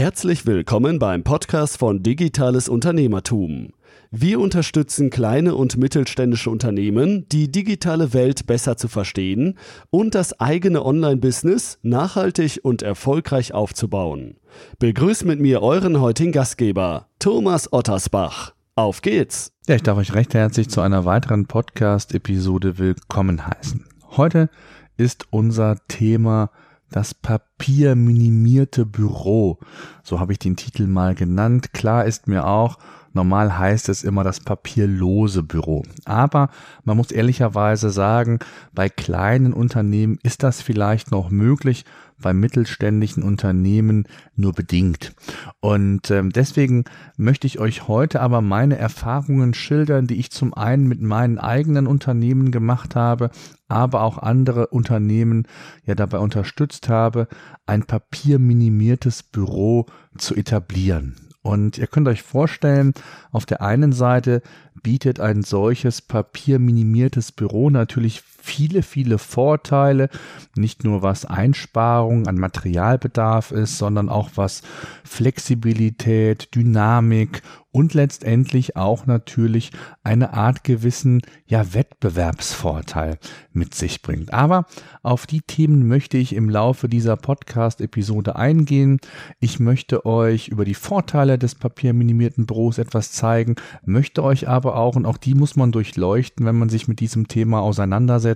Herzlich willkommen beim Podcast von Digitales Unternehmertum. Wir unterstützen kleine und mittelständische Unternehmen, die digitale Welt besser zu verstehen und das eigene Online-Business nachhaltig und erfolgreich aufzubauen. Begrüßt mit mir euren heutigen Gastgeber, Thomas Ottersbach. Auf geht's! Ja, ich darf euch recht herzlich zu einer weiteren Podcast-Episode willkommen heißen. Heute ist unser Thema das papierminimierte Büro. So habe ich den Titel mal genannt. Klar ist mir auch, Normal heißt es immer das papierlose Büro. Aber man muss ehrlicherweise sagen, bei kleinen Unternehmen ist das vielleicht noch möglich, bei mittelständischen Unternehmen nur bedingt. Und ähm, deswegen möchte ich euch heute aber meine Erfahrungen schildern, die ich zum einen mit meinen eigenen Unternehmen gemacht habe, aber auch andere Unternehmen ja dabei unterstützt habe, ein papierminimiertes Büro zu etablieren. Und ihr könnt euch vorstellen, auf der einen Seite bietet ein solches papierminimiertes Büro natürlich viele, viele Vorteile, nicht nur was Einsparung an Materialbedarf ist, sondern auch was Flexibilität, Dynamik und letztendlich auch natürlich eine Art gewissen ja, Wettbewerbsvorteil mit sich bringt. Aber auf die Themen möchte ich im Laufe dieser Podcast-Episode eingehen. Ich möchte euch über die Vorteile des papierminimierten Büros etwas zeigen, möchte euch aber auch, und auch die muss man durchleuchten, wenn man sich mit diesem Thema auseinandersetzt,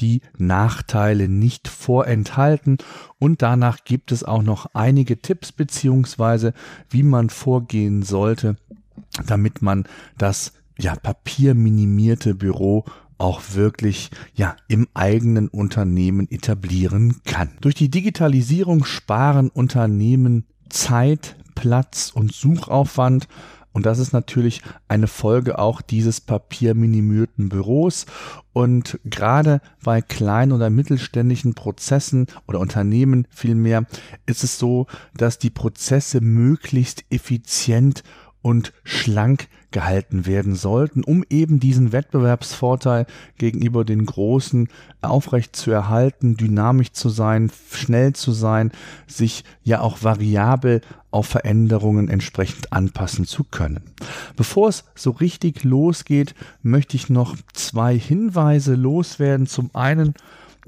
die Nachteile nicht vorenthalten und danach gibt es auch noch einige Tipps beziehungsweise wie man vorgehen sollte, damit man das ja papierminimierte Büro auch wirklich ja im eigenen Unternehmen etablieren kann. Durch die Digitalisierung sparen Unternehmen Zeit, Platz und Suchaufwand und das ist natürlich eine Folge auch dieses papierminimierten Büros. Und gerade bei kleinen oder mittelständischen Prozessen oder Unternehmen vielmehr ist es so, dass die Prozesse möglichst effizient und schlank gehalten werden sollten, um eben diesen Wettbewerbsvorteil gegenüber den Großen aufrecht zu erhalten, dynamisch zu sein, schnell zu sein, sich ja auch variabel auf Veränderungen entsprechend anpassen zu können. Bevor es so richtig losgeht, möchte ich noch zwei Hinweise loswerden. Zum einen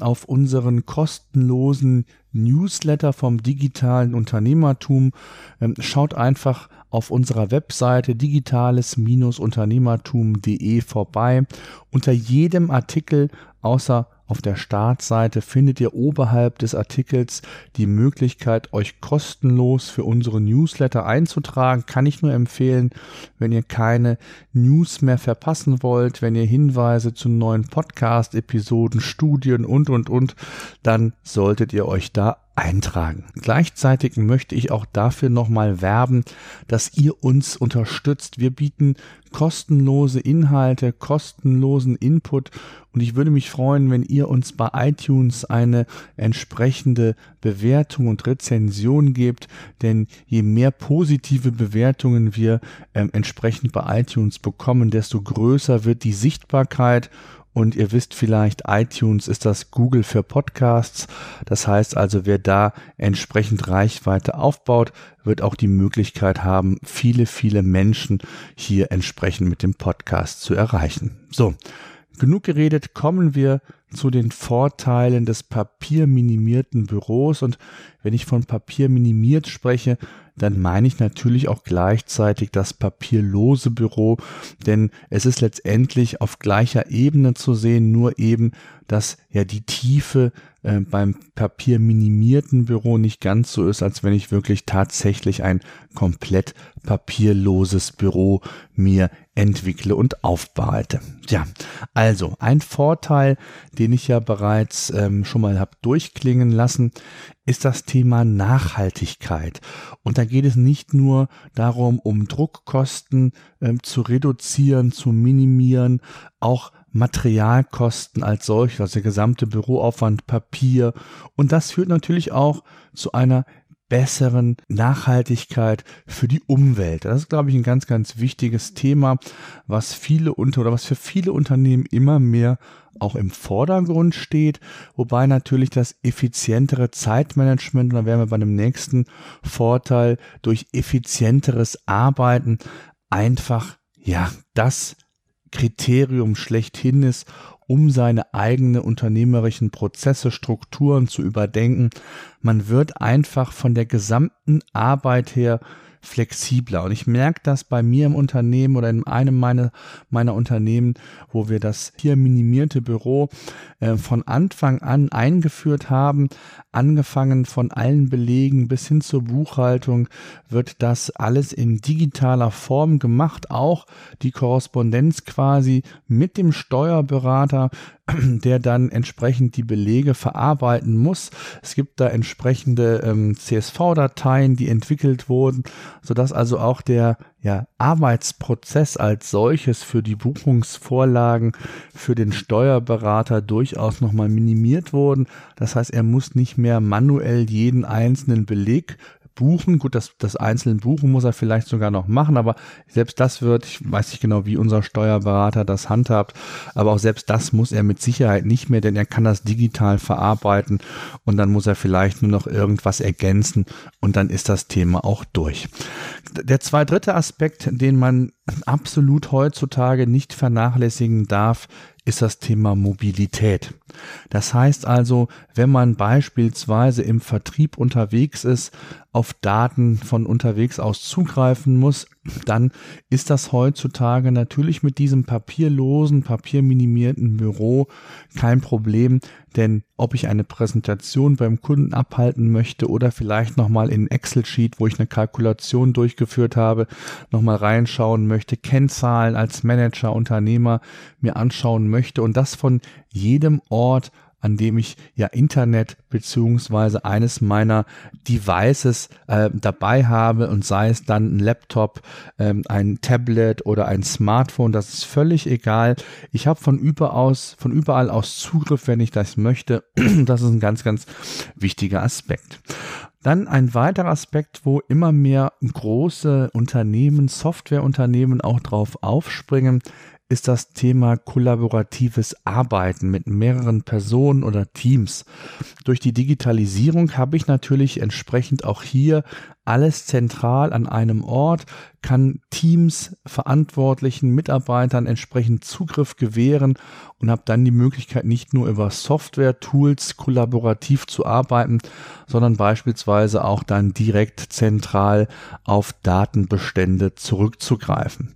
auf unseren kostenlosen Newsletter vom digitalen Unternehmertum. Ähm, schaut einfach auf unserer Webseite digitales-unternehmertum.de vorbei. Unter jedem Artikel außer auf der Startseite findet ihr oberhalb des Artikels die Möglichkeit, euch kostenlos für unsere Newsletter einzutragen. Kann ich nur empfehlen, wenn ihr keine News mehr verpassen wollt, wenn ihr Hinweise zu neuen Podcast-Episoden, Studien und, und, und, dann solltet ihr euch da eintragen. Gleichzeitig möchte ich auch dafür nochmal werben, dass ihr uns unterstützt. Wir bieten kostenlose Inhalte, kostenlosen Input und ich würde mich freuen, wenn ihr uns bei iTunes eine entsprechende Bewertung und Rezension gebt, denn je mehr positive Bewertungen wir äh, entsprechend bei iTunes bekommen, desto größer wird die Sichtbarkeit und ihr wisst vielleicht, iTunes ist das Google für Podcasts. Das heißt also, wer da entsprechend Reichweite aufbaut, wird auch die Möglichkeit haben, viele, viele Menschen hier entsprechend mit dem Podcast zu erreichen. So, genug geredet, kommen wir zu den Vorteilen des papierminimierten Büros. Und wenn ich von Papier minimiert spreche, dann meine ich natürlich auch gleichzeitig das papierlose Büro, denn es ist letztendlich auf gleicher Ebene zu sehen, nur eben, dass ja die Tiefe äh, beim papierminimierten Büro nicht ganz so ist, als wenn ich wirklich tatsächlich ein komplett papierloses Büro mir entwickle und aufbereite. Ja, also ein Vorteil, den ich ja bereits ähm, schon mal habe durchklingen lassen, ist das Thema Nachhaltigkeit. Und da geht es nicht nur darum, um Druckkosten ähm, zu reduzieren, zu minimieren, auch Materialkosten als solches, also der gesamte Büroaufwand, Papier. Und das führt natürlich auch zu einer besseren Nachhaltigkeit für die Umwelt. Das ist, glaube ich, ein ganz, ganz wichtiges Thema, was viele unter oder was für viele Unternehmen immer mehr auch im Vordergrund steht, wobei natürlich das effizientere Zeitmanagement, und da wären wir bei dem nächsten Vorteil, durch effizienteres Arbeiten einfach, ja, das Kriterium schlechthin ist, um seine eigene unternehmerischen Prozesse, Strukturen zu überdenken. Man wird einfach von der gesamten Arbeit her flexibler. Und ich merke das bei mir im Unternehmen oder in einem meiner, meiner Unternehmen, wo wir das hier minimierte Büro äh, von Anfang an eingeführt haben, angefangen von allen Belegen bis hin zur Buchhaltung, wird das alles in digitaler Form gemacht, auch die Korrespondenz quasi mit dem Steuerberater, der dann entsprechend die Belege verarbeiten muss. Es gibt da entsprechende ähm, CSV-Dateien, die entwickelt wurden, sodass also auch der ja, Arbeitsprozess als solches für die Buchungsvorlagen für den Steuerberater durchaus nochmal minimiert wurden. Das heißt, er muss nicht mehr manuell jeden einzelnen Beleg buchen. Gut, das, das einzelne Buchen muss er vielleicht sogar noch machen, aber selbst das wird, ich weiß nicht genau, wie unser Steuerberater das handhabt, aber auch selbst das muss er mit Sicherheit nicht mehr, denn er kann das digital verarbeiten und dann muss er vielleicht nur noch irgendwas ergänzen und dann ist das Thema auch durch. Der zwei dritte Aspekt, den man absolut heutzutage nicht vernachlässigen darf, ist das Thema Mobilität. Das heißt also, wenn man beispielsweise im Vertrieb unterwegs ist, auf Daten von unterwegs aus zugreifen muss, dann ist das heutzutage natürlich mit diesem papierlosen, papierminimierten Büro kein Problem, denn ob ich eine Präsentation beim Kunden abhalten möchte oder vielleicht nochmal in Excel-Sheet, wo ich eine Kalkulation durchgeführt habe, nochmal reinschauen möchte, Kennzahlen als Manager, Unternehmer mir anschauen möchte und das von jedem Ort an dem ich ja Internet beziehungsweise eines meiner Devices äh, dabei habe und sei es dann ein Laptop, ähm, ein Tablet oder ein Smartphone, das ist völlig egal. Ich habe von überall von überall aus Zugriff, wenn ich das möchte. das ist ein ganz, ganz wichtiger Aspekt. Dann ein weiterer Aspekt, wo immer mehr große Unternehmen, Softwareunternehmen auch drauf aufspringen, ist das Thema kollaboratives Arbeiten mit mehreren Personen oder Teams. Durch die Digitalisierung habe ich natürlich entsprechend auch hier alles zentral an einem Ort, kann Teams, Verantwortlichen, Mitarbeitern entsprechend Zugriff gewähren und habe dann die Möglichkeit, nicht nur über Software-Tools kollaborativ zu arbeiten, sondern beispielsweise auch dann direkt zentral auf Datenbestände zurückzugreifen.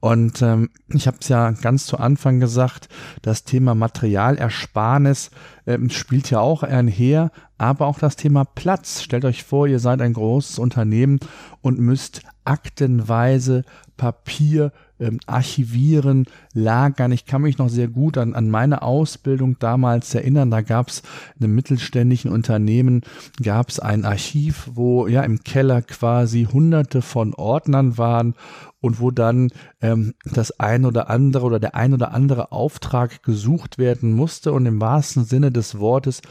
Und ähm, ich habe es ja ganz zu Anfang gesagt, das Thema Materialersparnis ähm, spielt ja auch einher, aber auch das Thema Platz. Stellt euch vor, ihr seid ein großes Unternehmen und müsst aktenweise Papier ähm, archivieren, lagern. Ich kann mich noch sehr gut an, an meine Ausbildung damals erinnern. Da gab es in einem mittelständischen Unternehmen gab es ein Archiv, wo ja im Keller quasi hunderte von Ordnern waren und wo dann ähm, das ein oder andere oder der ein oder andere Auftrag gesucht werden musste und im wahrsten Sinne des Wortes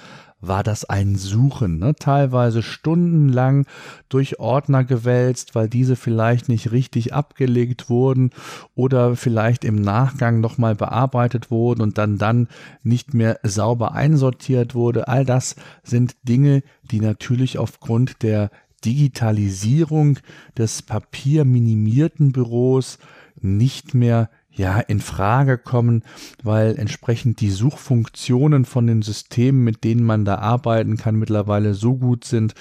war das ein Suchen, ne? teilweise stundenlang durch Ordner gewälzt, weil diese vielleicht nicht richtig abgelegt wurden oder vielleicht im Nachgang nochmal bearbeitet wurden und dann dann nicht mehr sauber einsortiert wurde. All das sind Dinge, die natürlich aufgrund der Digitalisierung des papierminimierten Büros nicht mehr ja, in Frage kommen, weil entsprechend die Suchfunktionen von den Systemen, mit denen man da arbeiten kann, mittlerweile so gut sind,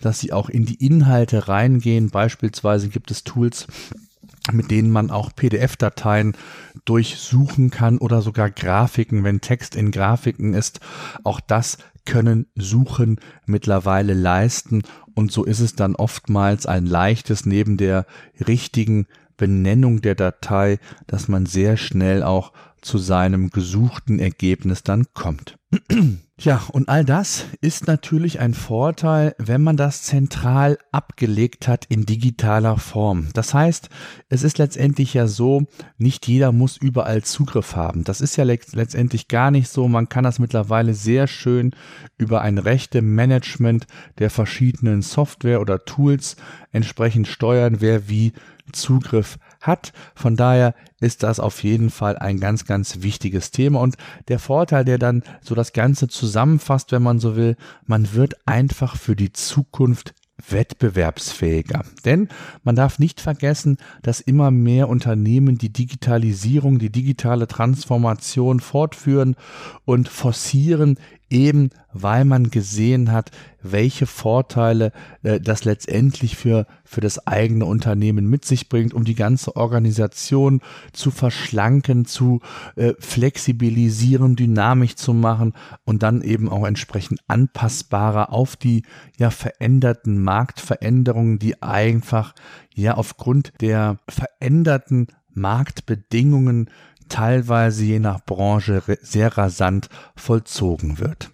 dass sie auch in die Inhalte reingehen. Beispielsweise gibt es Tools, mit denen man auch PDF-Dateien durchsuchen kann oder sogar Grafiken, wenn Text in Grafiken ist. Auch das können Suchen mittlerweile leisten und so ist es dann oftmals ein leichtes neben der richtigen Benennung der Datei, dass man sehr schnell auch zu seinem gesuchten Ergebnis dann kommt. Ja, und all das ist natürlich ein Vorteil, wenn man das zentral abgelegt hat in digitaler Form. Das heißt, es ist letztendlich ja so, nicht jeder muss überall Zugriff haben. Das ist ja letztendlich gar nicht so. Man kann das mittlerweile sehr schön über ein rechte Management der verschiedenen Software oder Tools entsprechend steuern, wer wie Zugriff hat. Von daher ist das auf jeden Fall ein ganz, ganz wichtiges Thema. Und der Vorteil, der dann so das Ganze zusammenfasst, wenn man so will, man wird einfach für die Zukunft wettbewerbsfähiger. Denn man darf nicht vergessen, dass immer mehr Unternehmen die Digitalisierung, die digitale Transformation fortführen und forcieren, eben weil man gesehen hat, welche Vorteile äh, das letztendlich für, für das eigene Unternehmen mit sich bringt, um die ganze Organisation zu verschlanken, zu äh, flexibilisieren, dynamisch zu machen und dann eben auch entsprechend anpassbarer auf die ja veränderten Marktveränderungen, die einfach ja aufgrund der veränderten Marktbedingungen teilweise je nach Branche sehr rasant vollzogen wird.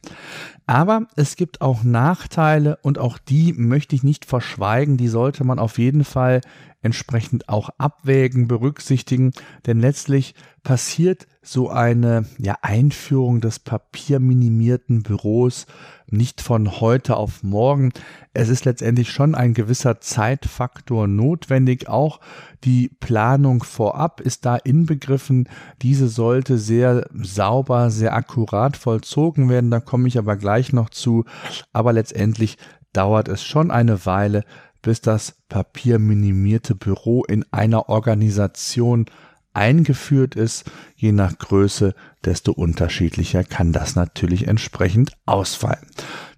Aber es gibt auch Nachteile und auch die möchte ich nicht verschweigen, die sollte man auf jeden Fall entsprechend auch abwägen, berücksichtigen, denn letztlich passiert so eine ja, Einführung des papierminimierten Büros nicht von heute auf morgen. Es ist letztendlich schon ein gewisser Zeitfaktor notwendig. Auch die Planung vorab ist da inbegriffen. Diese sollte sehr sauber, sehr akkurat vollzogen werden. Da komme ich aber gleich noch zu. Aber letztendlich dauert es schon eine Weile, bis das papierminimierte Büro in einer Organisation eingeführt ist. Je nach Größe, desto unterschiedlicher kann das natürlich entsprechend ausfallen.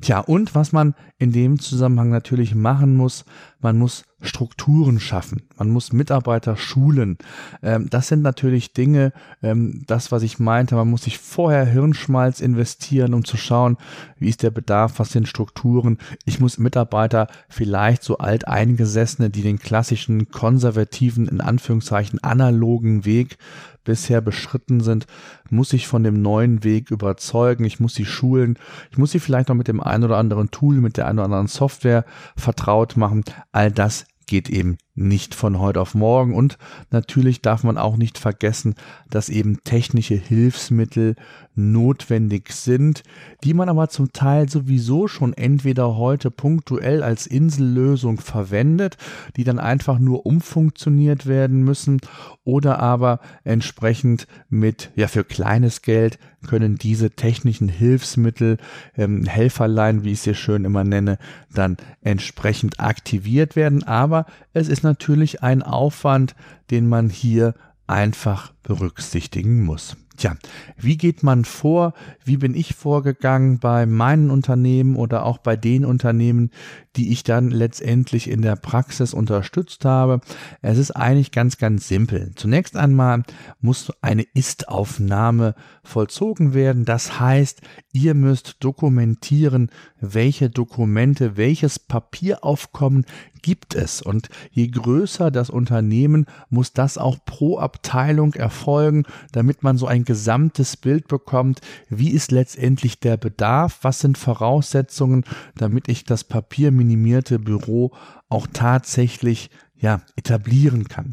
Tja, und was man in dem Zusammenhang natürlich machen muss, man muss Strukturen schaffen, man muss Mitarbeiter schulen. Ähm, das sind natürlich Dinge, ähm, das, was ich meinte, man muss sich vorher Hirnschmalz investieren, um zu schauen, wie ist der Bedarf, was sind Strukturen. Ich muss Mitarbeiter vielleicht so alt eingesessene, die den klassischen konservativen, in Anführungszeichen analogen Weg bisher beschritten sind, muss ich von dem neuen Weg überzeugen. Ich muss sie schulen. Ich muss sie vielleicht noch mit dem einen oder anderen Tool, mit der einen oder anderen Software vertraut machen. All das geht eben nicht von heute auf morgen. Und natürlich darf man auch nicht vergessen, dass eben technische Hilfsmittel notwendig sind, die man aber zum Teil sowieso schon entweder heute punktuell als Insellösung verwendet, die dann einfach nur umfunktioniert werden müssen oder aber entsprechend mit, ja, für kleines Geld können diese technischen Hilfsmittel, ähm, Helferlein, wie ich sie schön immer nenne, dann entsprechend aktiviert werden. Aber es ist natürlich ein Aufwand, den man hier einfach berücksichtigen muss. Tja, wie geht man vor? Wie bin ich vorgegangen bei meinen Unternehmen oder auch bei den Unternehmen, die ich dann letztendlich in der Praxis unterstützt habe? Es ist eigentlich ganz, ganz simpel. Zunächst einmal muss eine Ist-Aufnahme vollzogen werden. Das heißt, ihr müsst dokumentieren, welche Dokumente, welches Papieraufkommen gibt es. Und je größer das Unternehmen, muss das auch pro Abteilung erfolgen, damit man so ein gesamtes Bild bekommt, wie ist letztendlich der Bedarf, was sind Voraussetzungen, damit ich das papierminimierte Büro auch tatsächlich ja, etablieren kann.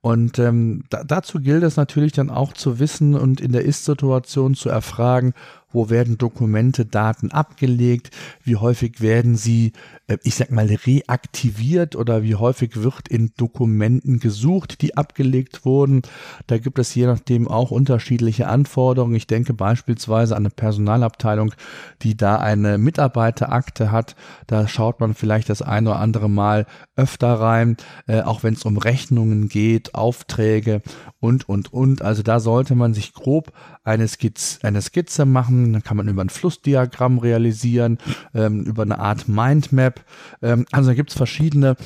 Und ähm, da, dazu gilt es natürlich dann auch zu wissen und in der Ist-Situation zu erfragen, wo werden Dokumente, Daten abgelegt, wie häufig werden sie, äh, ich sag mal, reaktiviert oder wie häufig wird in Dokumenten gesucht, die abgelegt wurden. Da gibt es je nachdem auch unterschiedliche Anforderungen. Ich denke beispielsweise an eine Personalabteilung, die da eine Mitarbeiterakte hat. Da schaut man vielleicht das ein oder andere Mal öfter rein, äh, auch wenn es um Rechnungen geht, Aufträge und, und, und. Also da sollte man sich grob eine Skizze, eine Skizze machen, dann kann man über ein Flussdiagramm realisieren, ähm, über eine Art Mindmap. Ähm, also da gibt es verschiedene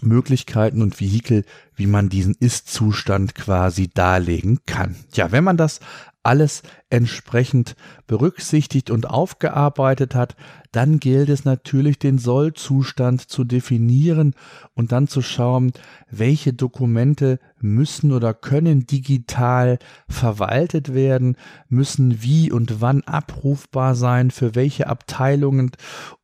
Möglichkeiten und Vehikel, wie man diesen Ist-Zustand quasi darlegen kann. Ja, wenn man das alles entsprechend berücksichtigt und aufgearbeitet hat, dann gilt es natürlich, den Sollzustand zu definieren und dann zu schauen, welche Dokumente müssen oder können digital verwaltet werden, müssen wie und wann abrufbar sein, für welche Abteilungen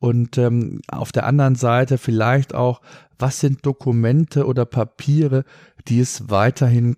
und ähm, auf der anderen Seite vielleicht auch, was sind Dokumente oder Papiere, die es weiterhin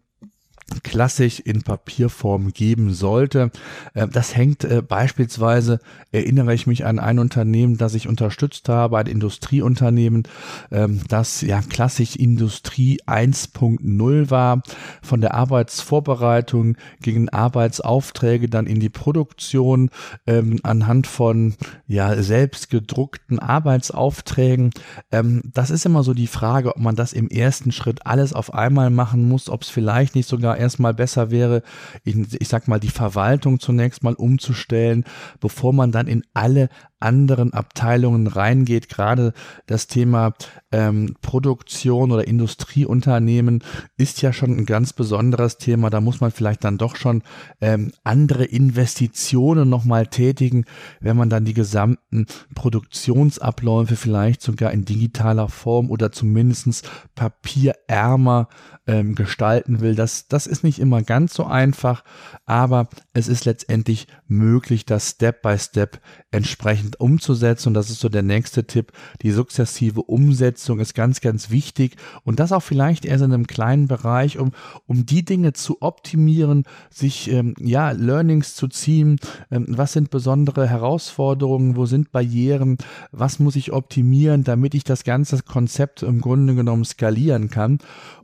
klassisch in Papierform geben sollte. Äh, das hängt äh, beispielsweise, erinnere ich mich an ein Unternehmen, das ich unterstützt habe, ein Industrieunternehmen, ähm, das ja klassisch Industrie 1.0 war, von der Arbeitsvorbereitung gegen Arbeitsaufträge dann in die Produktion ähm, anhand von ja selbst gedruckten Arbeitsaufträgen. Ähm, das ist immer so die Frage, ob man das im ersten Schritt alles auf einmal machen muss, ob es vielleicht nicht sogar erstmal besser wäre, ich, ich sag mal, die Verwaltung zunächst mal umzustellen, bevor man dann in alle anderen Abteilungen reingeht. Gerade das Thema ähm, Produktion oder Industrieunternehmen ist ja schon ein ganz besonderes Thema. Da muss man vielleicht dann doch schon ähm, andere Investitionen nochmal tätigen, wenn man dann die gesamten Produktionsabläufe vielleicht sogar in digitaler Form oder zumindestens papierärmer ähm, gestalten will. Das, das ist nicht immer ganz so einfach, aber es ist letztendlich möglich, das Step by Step entsprechend umzusetzen. Und das ist so der nächste Tipp. Die sukzessive Umsetzung ist ganz, ganz wichtig. Und das auch vielleicht erst in einem kleinen Bereich, um, um die Dinge zu optimieren, sich ähm, ja Learnings zu ziehen. Ähm, was sind besondere Herausforderungen? Wo sind Barrieren? Was muss ich optimieren, damit ich das ganze Konzept im Grunde genommen skalieren kann?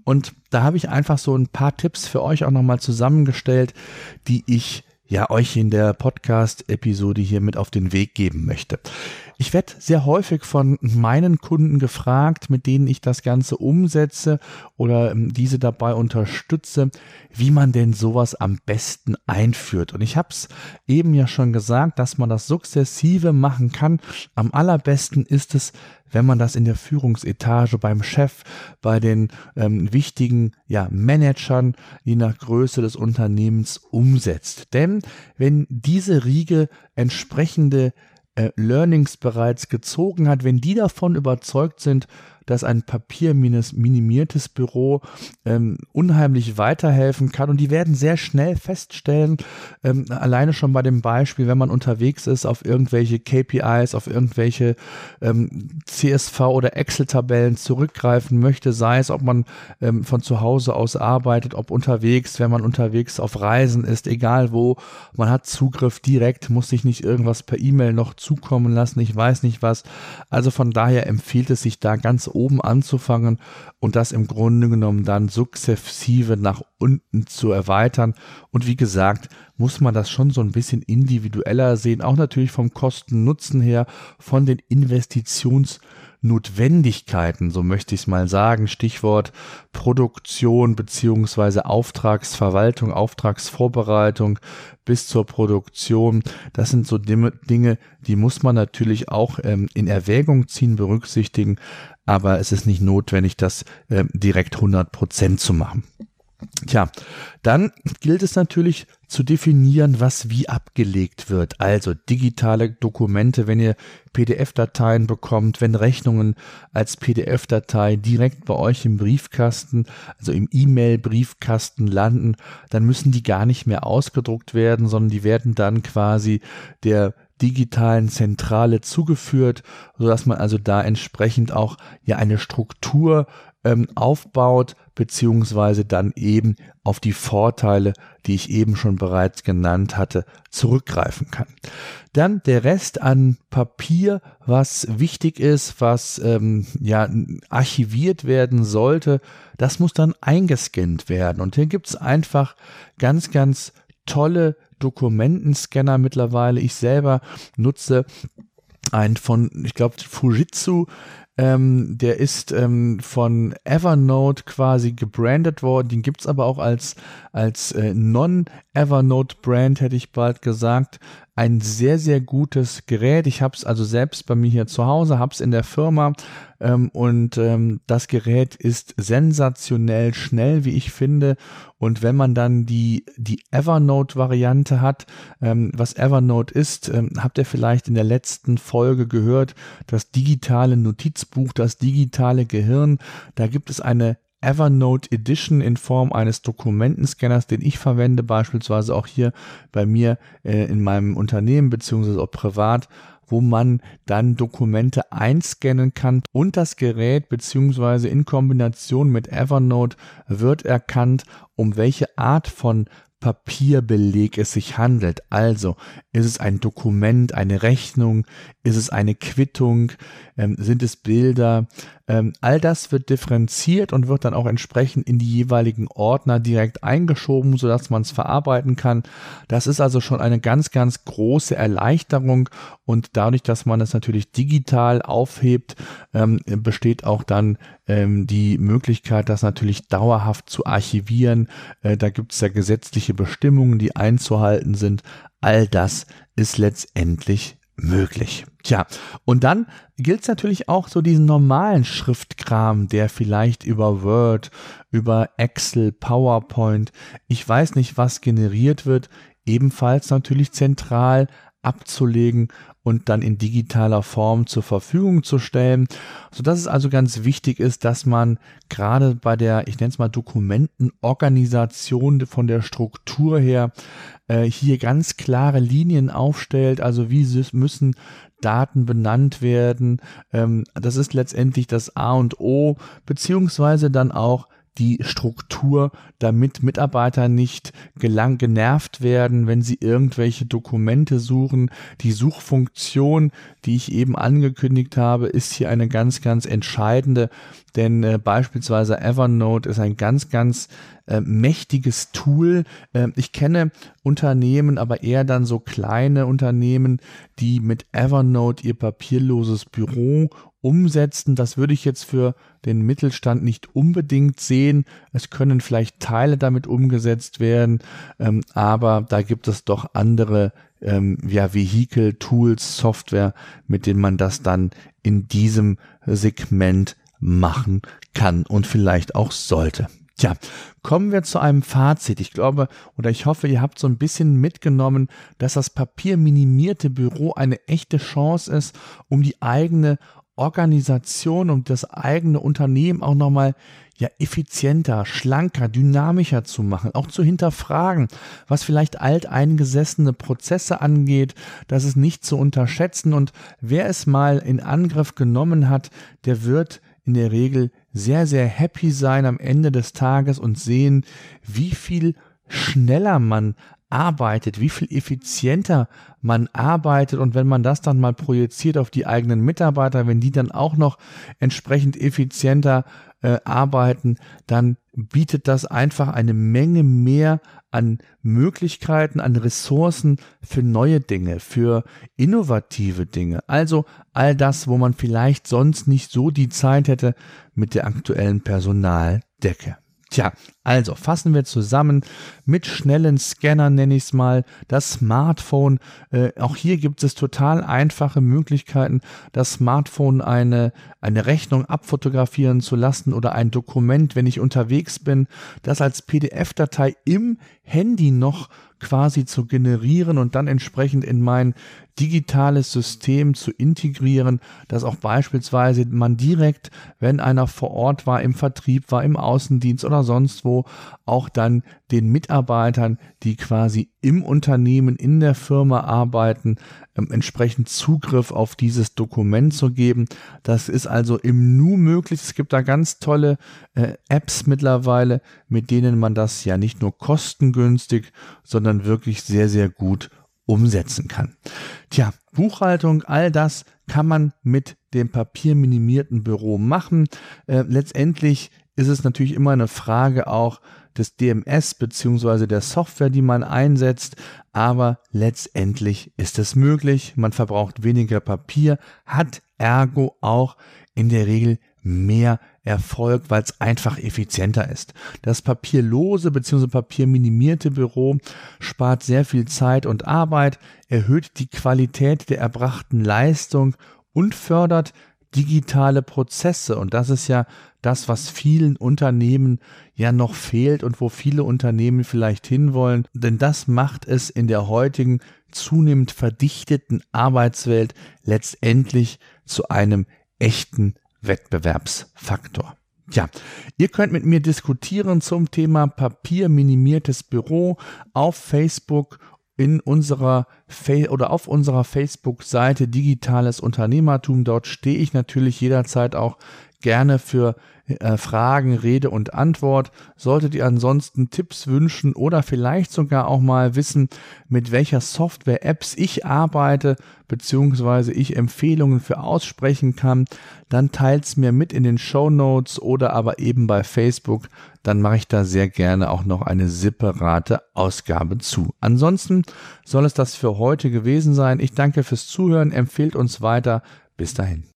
Und da habe ich einfach so ein paar Tipps für euch auch nochmal zusammengestellt, die ich ja euch in der Podcast-Episode hier mit auf den Weg geben möchte. Ich werde sehr häufig von meinen Kunden gefragt, mit denen ich das Ganze umsetze oder ähm, diese dabei unterstütze, wie man denn sowas am besten einführt. Und ich habe es eben ja schon gesagt, dass man das sukzessive machen kann. Am allerbesten ist es, wenn man das in der Führungsetage beim Chef, bei den ähm, wichtigen ja, Managern, je nach Größe des Unternehmens umsetzt. Denn wenn diese Riege entsprechende äh, Learnings bereits gezogen hat, wenn die davon überzeugt sind, dass ein papierminimiertes Büro ähm, unheimlich weiterhelfen kann. Und die werden sehr schnell feststellen, ähm, alleine schon bei dem Beispiel, wenn man unterwegs ist auf irgendwelche KPIs, auf irgendwelche ähm, CSV oder Excel-Tabellen zurückgreifen möchte, sei es, ob man ähm, von zu Hause aus arbeitet, ob unterwegs, wenn man unterwegs auf Reisen ist, egal wo, man hat Zugriff direkt, muss sich nicht irgendwas per E-Mail noch zukommen lassen, ich weiß nicht was. Also von daher empfiehlt es sich da ganz oben anzufangen und das im Grunde genommen dann sukzessive nach unten zu erweitern. Und wie gesagt, muss man das schon so ein bisschen individueller sehen, auch natürlich vom Kosten-Nutzen her, von den Investitions- Notwendigkeiten, so möchte ich es mal sagen, Stichwort Produktion beziehungsweise Auftragsverwaltung, Auftragsvorbereitung bis zur Produktion. Das sind so Dinge, die muss man natürlich auch ähm, in Erwägung ziehen, berücksichtigen, aber es ist nicht notwendig, das ähm, direkt 100 Prozent zu machen. Tja, dann gilt es natürlich zu definieren, was wie abgelegt wird. Also digitale Dokumente, wenn ihr PDF-Dateien bekommt, wenn Rechnungen als PDF-Datei direkt bei euch im Briefkasten, also im E-Mail-Briefkasten landen, dann müssen die gar nicht mehr ausgedruckt werden, sondern die werden dann quasi der digitalen Zentrale zugeführt, so dass man also da entsprechend auch ja eine Struktur ähm, aufbaut, beziehungsweise dann eben auf die Vorteile, die ich eben schon bereits genannt hatte, zurückgreifen kann. Dann der Rest an Papier, was wichtig ist, was ähm, ja archiviert werden sollte, das muss dann eingescannt werden. Und hier gibt es einfach ganz, ganz tolle Dokumentenscanner mittlerweile. Ich selber nutze einen von, ich glaube, Fujitsu, ähm, der ist ähm, von Evernote quasi gebrandet worden. Den gibt es aber auch als, als äh, Non-Evernote-Brand, hätte ich bald gesagt ein sehr, sehr gutes Gerät. Ich habe es also selbst bei mir hier zu Hause, habe es in der Firma ähm, und ähm, das Gerät ist sensationell schnell, wie ich finde. Und wenn man dann die, die Evernote-Variante hat, ähm, was Evernote ist, ähm, habt ihr vielleicht in der letzten Folge gehört, das digitale Notizbuch, das digitale Gehirn. Da gibt es eine Evernote Edition in Form eines Dokumentenscanners, den ich verwende, beispielsweise auch hier bei mir äh, in meinem Unternehmen beziehungsweise auch privat, wo man dann Dokumente einscannen kann und das Gerät beziehungsweise in Kombination mit Evernote wird erkannt, um welche Art von Papierbeleg es sich handelt. Also ist es ein Dokument, eine Rechnung, ist es eine Quittung, ähm, sind es Bilder. Ähm, all das wird differenziert und wird dann auch entsprechend in die jeweiligen Ordner direkt eingeschoben, sodass man es verarbeiten kann. Das ist also schon eine ganz, ganz große Erleichterung und dadurch, dass man es natürlich digital aufhebt, ähm, besteht auch dann ähm, die Möglichkeit, das natürlich dauerhaft zu archivieren. Äh, da gibt es ja gesetzliche Bestimmungen, die einzuhalten sind. All das ist letztendlich möglich. Tja, und dann gilt es natürlich auch so diesen normalen Schriftkram, der vielleicht über Word, über Excel, PowerPoint, ich weiß nicht was generiert wird, ebenfalls natürlich zentral abzulegen und dann in digitaler Form zur Verfügung zu stellen, so dass es also ganz wichtig ist, dass man gerade bei der, ich nenne es mal Dokumentenorganisation von der Struktur her äh, hier ganz klare Linien aufstellt, also wie müssen Daten benannt werden. Ähm, das ist letztendlich das A und O, beziehungsweise dann auch die Struktur, damit Mitarbeiter nicht gelang genervt werden, wenn sie irgendwelche Dokumente suchen. Die Suchfunktion, die ich eben angekündigt habe, ist hier eine ganz, ganz entscheidende, denn äh, beispielsweise Evernote ist ein ganz, ganz äh, mächtiges Tool. Äh, ich kenne Unternehmen, aber eher dann so kleine Unternehmen, die mit Evernote ihr papierloses Büro umsetzen. Das würde ich jetzt für den Mittelstand nicht unbedingt sehen. Es können vielleicht Teile damit umgesetzt werden, ähm, aber da gibt es doch andere ähm, ja, Vehikel, Tools, Software, mit denen man das dann in diesem Segment machen kann und vielleicht auch sollte. Tja, kommen wir zu einem Fazit. Ich glaube oder ich hoffe, ihr habt so ein bisschen mitgenommen, dass das papierminimierte Büro eine echte Chance ist, um die eigene Organisation und das eigene Unternehmen auch nochmal ja effizienter, schlanker, dynamischer zu machen, auch zu hinterfragen, was vielleicht alteingesessene Prozesse angeht, das ist nicht zu unterschätzen. Und wer es mal in Angriff genommen hat, der wird in der Regel sehr, sehr happy sein am Ende des Tages und sehen, wie viel schneller man arbeitet, wie viel effizienter man arbeitet und wenn man das dann mal projiziert auf die eigenen Mitarbeiter, wenn die dann auch noch entsprechend effizienter äh, arbeiten, dann bietet das einfach eine Menge mehr an Möglichkeiten, an Ressourcen für neue Dinge, für innovative Dinge. Also all das, wo man vielleicht sonst nicht so die Zeit hätte mit der aktuellen Personaldecke. Tja, also fassen wir zusammen mit schnellen Scannern, nenne ich es mal, das Smartphone. Äh, auch hier gibt es total einfache Möglichkeiten, das Smartphone eine, eine Rechnung abfotografieren zu lassen oder ein Dokument, wenn ich unterwegs bin, das als PDF-Datei im Handy noch quasi zu generieren und dann entsprechend in mein digitales System zu integrieren, dass auch beispielsweise man direkt, wenn einer vor Ort war, im Vertrieb war, im Außendienst oder sonst wo, auch dann den Mitarbeitern, die quasi im Unternehmen, in der Firma arbeiten, ähm, entsprechend Zugriff auf dieses Dokument zu geben. Das ist also im Nu möglich. Es gibt da ganz tolle äh, Apps mittlerweile, mit denen man das ja nicht nur kostengünstig, sondern wirklich sehr, sehr gut umsetzen kann. Tja, Buchhaltung, all das kann man mit dem papierminimierten Büro machen. Äh, letztendlich ist es natürlich immer eine Frage auch des DMS beziehungsweise der Software, die man einsetzt, aber letztendlich ist es möglich. Man verbraucht weniger Papier, hat ergo auch in der Regel mehr Erfolg, weil es einfach effizienter ist. Das papierlose bzw. papierminimierte Büro spart sehr viel Zeit und Arbeit, erhöht die Qualität der erbrachten Leistung und fördert digitale Prozesse. Und das ist ja das, was vielen Unternehmen ja noch fehlt und wo viele Unternehmen vielleicht hinwollen. Denn das macht es in der heutigen zunehmend verdichteten Arbeitswelt letztendlich zu einem echten Wettbewerbsfaktor. Ja, ihr könnt mit mir diskutieren zum Thema papierminimiertes Büro auf Facebook in unserer Fa oder auf unserer Facebook-Seite Digitales Unternehmertum. Dort stehe ich natürlich jederzeit auch gerne für äh, Fragen, Rede und Antwort. Solltet ihr ansonsten Tipps wünschen oder vielleicht sogar auch mal wissen, mit welcher Software, Apps ich arbeite, beziehungsweise ich Empfehlungen für aussprechen kann, dann teilt's mir mit in den Show Notes oder aber eben bei Facebook. Dann mache ich da sehr gerne auch noch eine separate Ausgabe zu. Ansonsten soll es das für heute gewesen sein. Ich danke fürs Zuhören, empfehlt uns weiter. Bis dahin.